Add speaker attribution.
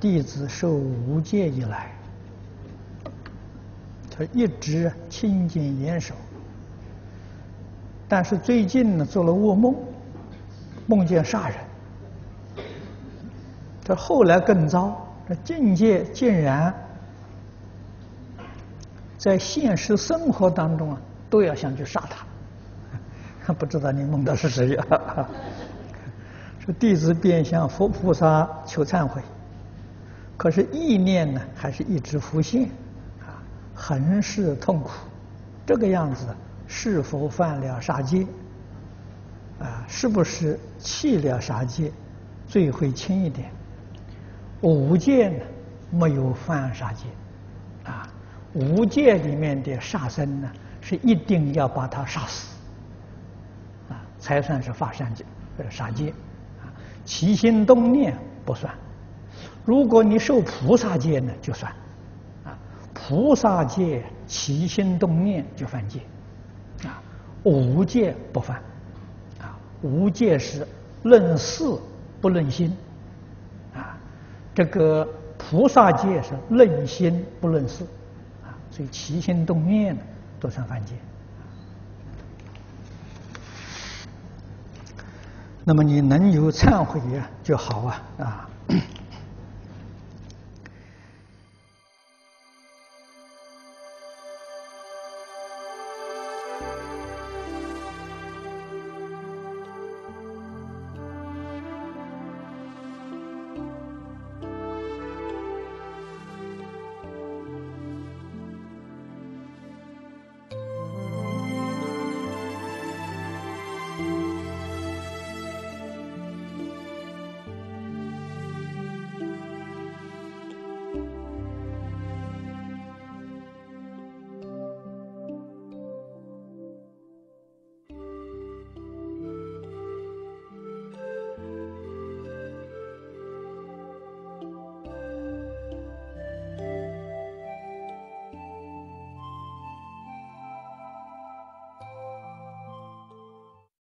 Speaker 1: 弟子受五戒以来，他一直清净严守，但是最近呢，做了噩梦，梦见杀人。这后来更糟，这境界竟然在现实生活当中啊，都要想去杀他。不知道你梦到是谁呀？说弟子便向佛菩萨求忏悔。可是意念呢，还是一直浮现，啊，很是痛苦。这个样子是否犯了杀戒？啊，是不是弃了杀戒，罪会轻一点？五戒呢，没有犯杀戒，啊，五戒里面的杀生呢，是一定要把他杀死，啊，才算是犯杀戒，杀戒，啊，起心动念不算。如果你受菩萨戒呢，就算，啊，菩萨戒起心动念就犯戒，啊，无戒不犯，啊，无戒是论事不论心，啊，这个菩萨戒是论心不论事，啊，所以起心动念呢都算犯戒。那么你能有忏悔呀就好啊，啊。